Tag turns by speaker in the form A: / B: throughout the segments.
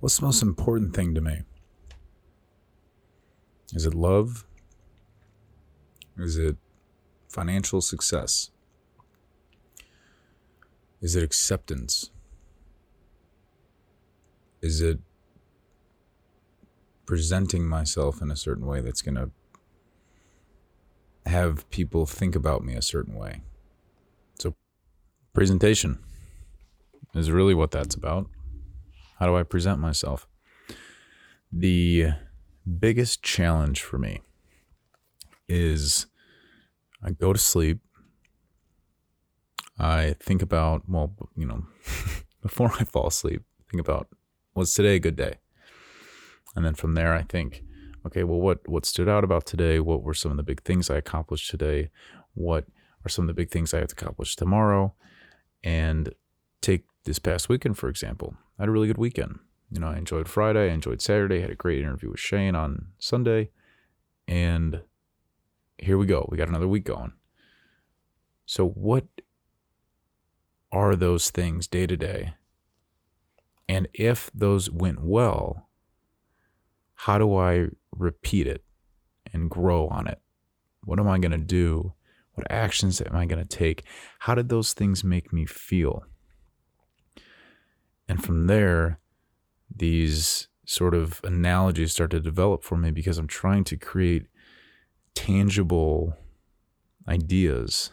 A: What's the most important thing to me? Is it love? Is it financial success? Is it acceptance? Is it presenting myself in a certain way that's going to have people think about me a certain way? So, presentation is really what that's about. How do I present myself? The biggest challenge for me is I go to sleep. I think about, well, you know, before I fall asleep, think about was today a good day? And then from there, I think, okay, well, what what stood out about today? What were some of the big things I accomplished today? What are some of the big things I have to accomplish tomorrow? And take this past weekend, for example. I had a really good weekend. You know, I enjoyed Friday, I enjoyed Saturday, had a great interview with Shane on Sunday, and here we go. We got another week going. So, what are those things day to day and if those went well, how do I repeat it and grow on it? What am I going to do? What actions am I going to take? How did those things make me feel? And from there, these sort of analogies start to develop for me because I'm trying to create tangible ideas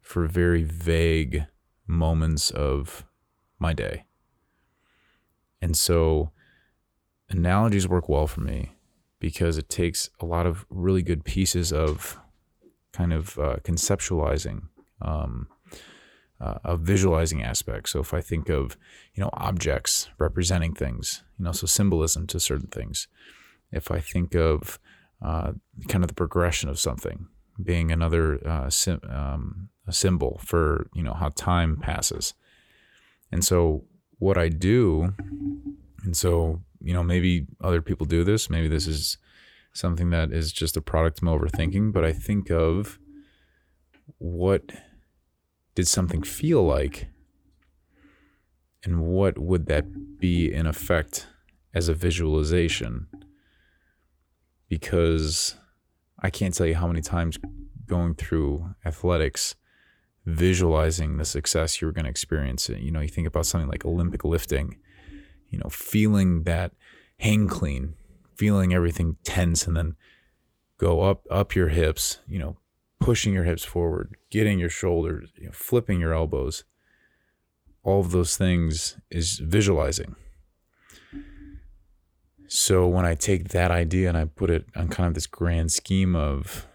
A: for very vague moments of my day. And so analogies work well for me because it takes a lot of really good pieces of kind of uh, conceptualizing, um, uh, a visualizing aspect. So if I think of, you know, objects representing things, you know, so symbolism to certain things. If I think of uh, kind of the progression of something being another uh, sim- um, a symbol for, you know, how time passes. And so what I do. And so, you know, maybe other people do this. Maybe this is something that is just a product of overthinking, but I think of what did something feel like and what would that be in effect as a visualization because i can't tell you how many times going through athletics visualizing the success you're going to experience. You know, you think about something like Olympic lifting, you know, feeling that hang clean, feeling everything tense and then go up up your hips, you know, pushing your hips forward, getting your shoulders, you know, flipping your elbows. All of those things is visualizing. So when I take that idea and I put it on kind of this grand scheme of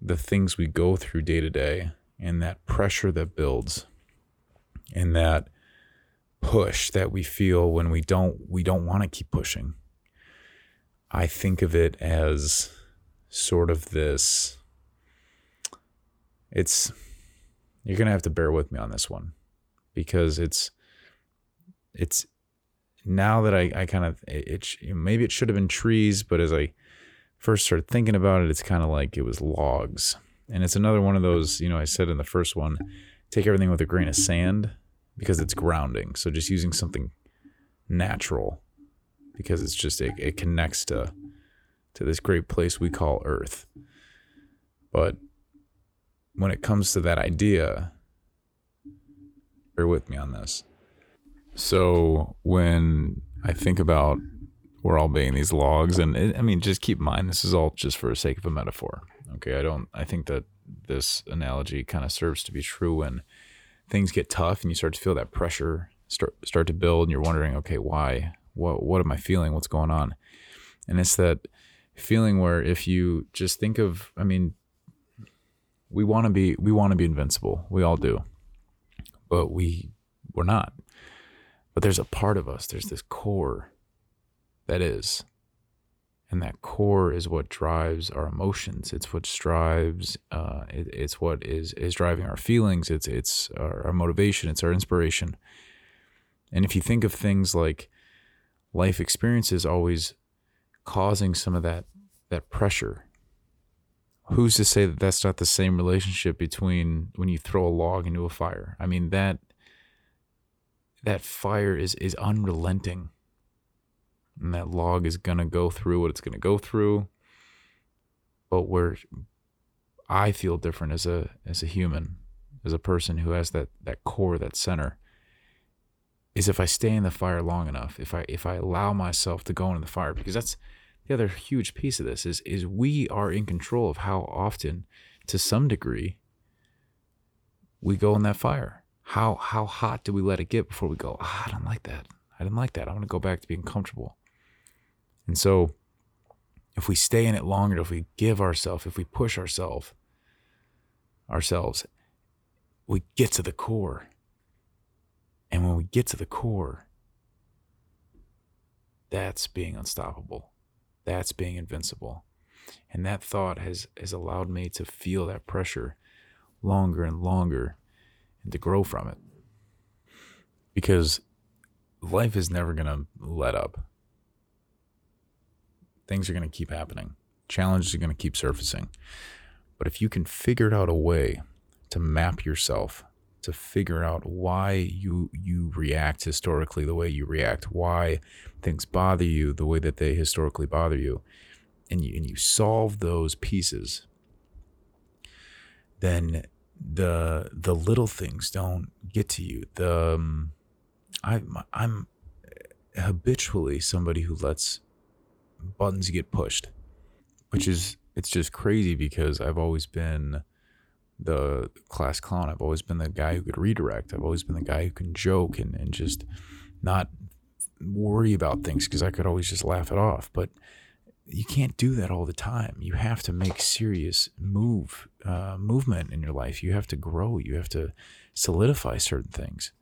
A: the things we go through day to day, and that pressure that builds and that push that we feel when we don't we don't want to keep pushing i think of it as sort of this it's you're to have to bear with me on this one because it's it's now that i, I kind of it, it maybe it should have been trees but as i first started thinking about it it's kind of like it was logs and it's another one of those, you know, I said in the first one, take everything with a grain of sand because it's grounding. So just using something natural because it's just it, it connects to to this great place we call earth. But when it comes to that idea, bear with me on this. So when I think about we're all being these logs, and it, I mean, just keep in mind this is all just for the sake of a metaphor. Okay, I don't. I think that this analogy kind of serves to be true when things get tough and you start to feel that pressure start start to build, and you're wondering, okay, why? What what am I feeling? What's going on? And it's that feeling where if you just think of, I mean, we want to be we want to be invincible. We all do, but we we're not. But there's a part of us. There's this core that is and that core is what drives our emotions it's what drives uh, it, it's what is is driving our feelings it's it's our, our, motivation it's our inspiration and if you think of things like life experiences always causing some of that that pressure who's to say that that's not the same relationship between when you throw a log into a fire i mean that that fire is is unrelenting and that log is going to go through what it's going to go through. But where I feel different as a as a human, as a person who has that that core, that center, is if I stay in the fire long enough, if I if I allow myself to go into the fire, because that's the other huge piece of this is is we are in control of how often, to some degree, we go in that fire. How how hot do we let it get before we go? Ah, I don't like that. I didn't like that. I want to go back to being comfortable. And so if we stay in it longer, if we give ourselves, if we push ourselves, ourselves, we get to the core. And when we get to the core, that's being unstoppable. That's being invincible. And that thought has, has allowed me to feel that pressure longer and longer and to grow from it. Because life is never going to let up things are going to keep happening. Challenges are going to keep surfacing. But if you can figure out a way to map yourself, to figure out why you you react historically the way you react, why things bother you the way that they historically bother you, and you and you solve those pieces, then the the little things don't get to you. The um, I I'm habitually somebody who lets buttons get pushed, which is it's just crazy because I've always been the class clown. I've always been the guy who could redirect. I've always been the guy who can joke and, and just not worry about things because I could always just laugh it off. But you can't do that all the time. You have to make serious move uh, movement in your life. You have to grow. You have to solidify certain things.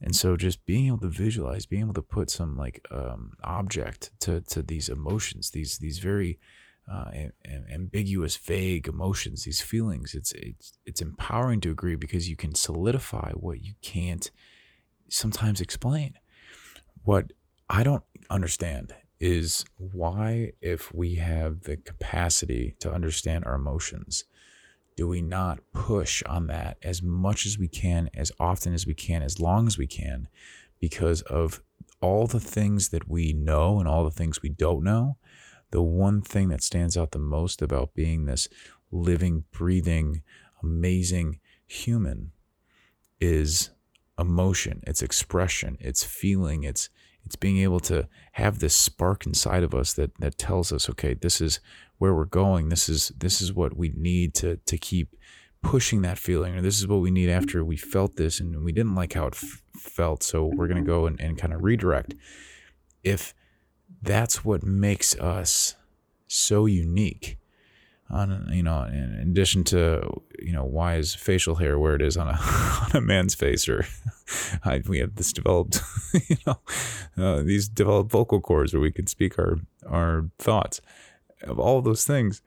A: And so just being able to visualize, being able to put some like um, object to, to these emotions, these these very uh, ambiguous, vague emotions, these feelings, it's it's it's empowering to agree because you can solidify what you can't sometimes explain. What I don't understand is why, if we have the capacity to understand our emotions, do we not push on that as much as we can, as often as we can, as long as we can, because of all the things that we know and all the things we don't know? The one thing that stands out the most about being this living, breathing, amazing human is emotion, it's expression, it's feeling, it's it's being able to have this spark inside of us that that tells us, okay, this is where we're going. This is this is what we need to to keep pushing that feeling, or this is what we need after we felt this and we didn't like how it f- felt. So we're gonna mm-hmm. go and, and kind of redirect. If that's what makes us so unique, on you know, in addition to you know why is facial hair where it is on a on a man's face, or I, we have this developed, you know, uh, these developed vocal cords where we can speak our our thoughts of all those things,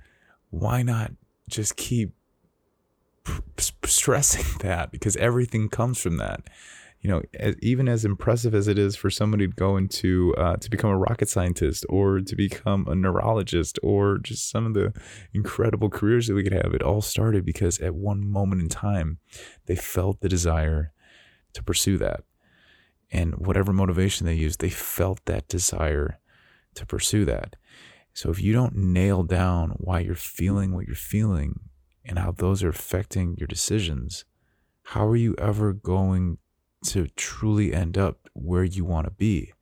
A: why not just keep stressing that? Because everything comes from that. You know, as, even as impressive as it is for somebody to go into uh, to become a rocket scientist or to become a neurologist or just some of the incredible careers that we could have, it all started because at one moment in time, they felt the desire to pursue that. And whatever motivation they used, they felt that desire to pursue that. So if you don't nail down why you're feeling what you're feeling and how those are affecting your decisions, how are you ever going to truly end up where you want to be?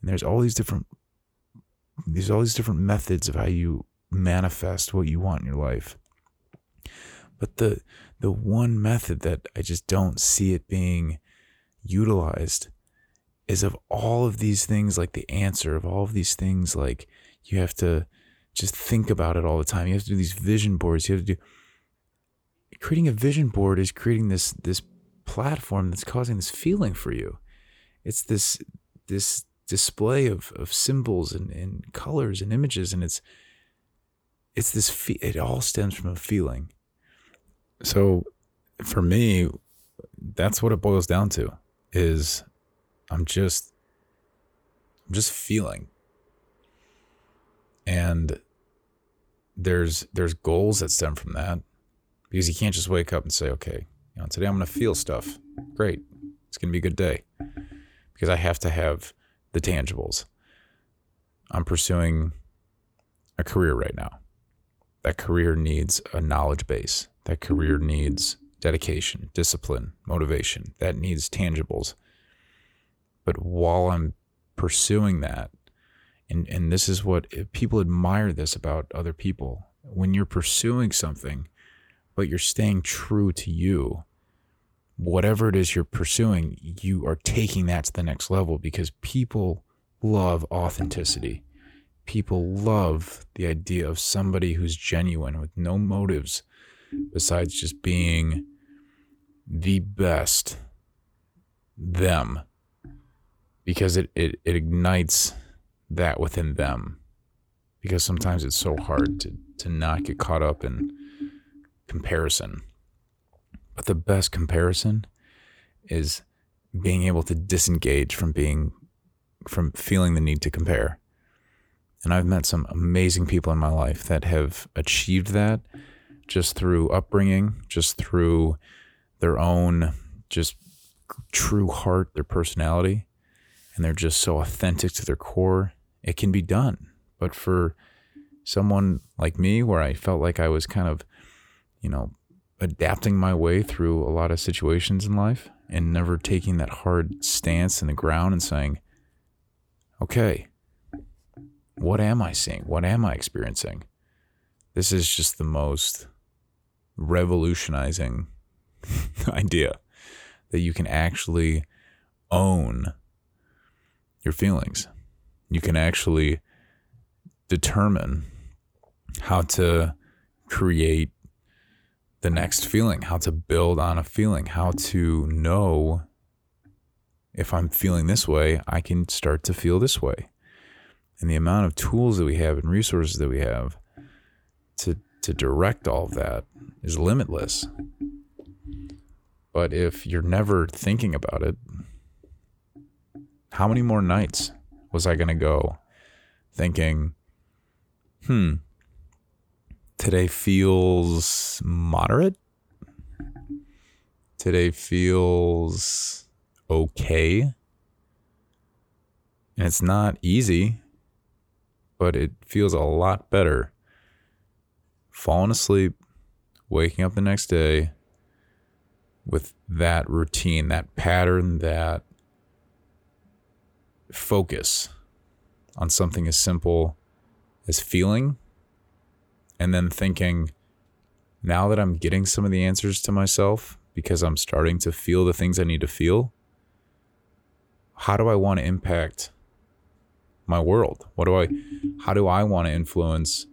A: And there's all these different there's all these different methods of how you manifest what you want in your life. But the the one method that I just don't see it being utilized is of all of these things like the answer of all of these things like you have to just think about it all the time. You have to do these vision boards. You have to do creating a vision board is creating this this platform that's causing this feeling for you. It's this this display of, of symbols and, and colors and images and it's it's this fe- it all stems from a feeling. So for me, that's what it boils down to is I'm just I'm just feeling and there's there's goals that stem from that because you can't just wake up and say okay you know today i'm going to feel stuff great it's going to be a good day because i have to have the tangibles I'm pursuing a career right now. That career needs a knowledge base. That career needs dedication, discipline, motivation. That needs tangibles. But while I'm pursuing that, and, and this is what eh, people admire this about other people. When you're pursuing something, but you're staying true to you, whatever it is you're pursuing, you are taking that to the next level because people love authenticity. People love the idea of somebody who's genuine with no motives besides just being the best them because it, it, it ignites that within them because sometimes it's so hard to, to not get caught up in comparison. But the best comparison is being able to disengage from being from feeling the need to compare. And I've met some amazing people in my life that have achieved that just through upbringing, just through their own just true heart, their personality, and they're just so authentic to their core. It can be done. But for someone like me, where I felt like I was kind of, you know, adapting my way through a lot of situations in life and never taking that hard stance in the ground and saying, okay, what am I seeing? What am I experiencing? This is just the most revolutionizing idea that you can actually own your feelings. You can actually determine how to create the next feeling, how to build on a feeling, how to know if I'm feeling this way, I can start to feel this way. And the amount of tools that we have and resources that we have to to direct all of that is limitless. But if you're never thinking about it, how many more nights was I going to go thinking, hmm, today feels moderate? Today feels okay. And it's not easy, but it feels a lot better falling asleep, waking up the next day with that routine, that pattern, that focus on something as simple as feeling and then thinking, now that I'm getting some of the answers to myself because I'm starting to feel the things I need to feel, how do I want to impact my world? What do I, how do I want to influence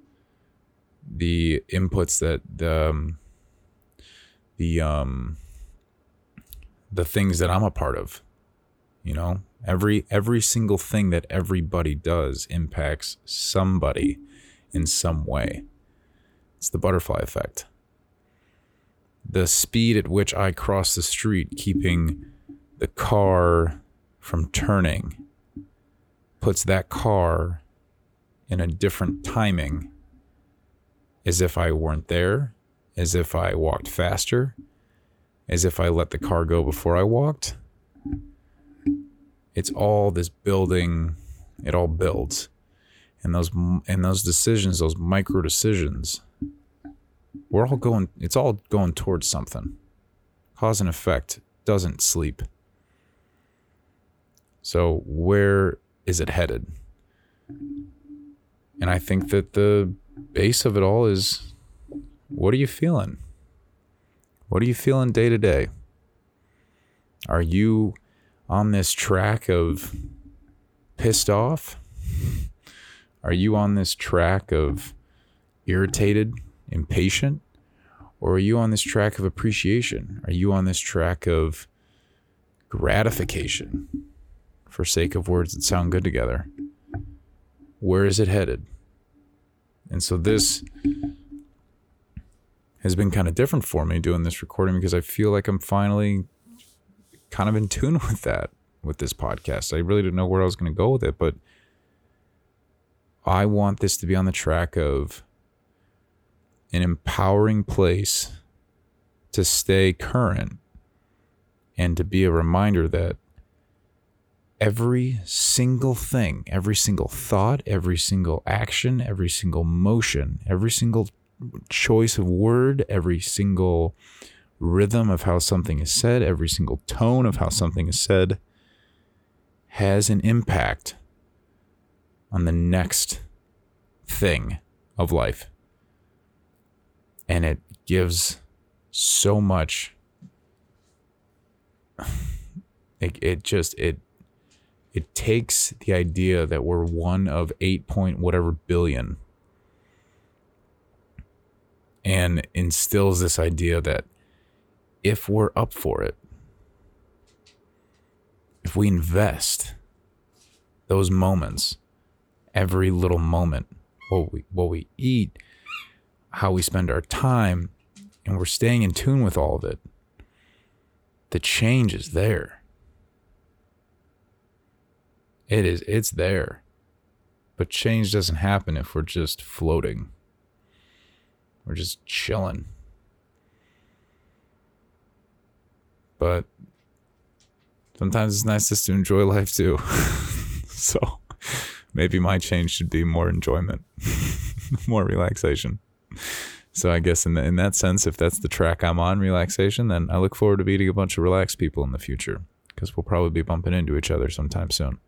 A: the inputs that the, um, the, um, the things that I'm a part of, you know, every, every single thing that everybody does impacts somebody in some way. It's the butterfly effect. The speed at which I cross the street, keeping the car from turning puts that car in a different timing as if I weren't there, as if I walked faster, as if I let the car go before I walked. It's all this building, it all builds. And those and those decisions, those micro decisions, we're all going it's all going towards something. Cause and effect doesn't sleep. So, where is it headed? And I think that the base of it all is what are you feeling? What are you feeling day to day? Are you on this track of pissed off? Are you on this track of irritated, impatient? Or are you on this track of appreciation? Are you on this track of gratification? for sake of words that sound good together. Where is it headed? And so this has been kind of different for me doing this recording because I feel like I'm finally kind of in tune with that with this podcast. I really didn't know where I was going to go with it, but I want this to be on the track of an empowering place to stay current and to be a reminder that every single thing, every single thought, every single action, every single motion, every single choice of word, every single rhythm of how something is said, every single tone of how something is said has an impact on the next thing of life. And it gives so much. It, it just it it takes the idea that we're one of 8 point whatever billion and instills this idea that if we're up for it if we invest those moments every little moment what we what we eat how we spend our time and we're staying in tune with all of it the change is there. It is it's there. But change doesn't happen if we're just floating. We're just chilling. But sometimes it's nice just to enjoy life too. So maybe my change should be more enjoyment more relaxation so I guess in the, in that sense, if that's the track I'm on, relaxation, then I look forward to meeting a bunch of relaxed people in the future because we'll probably be bumping into each other sometime soon.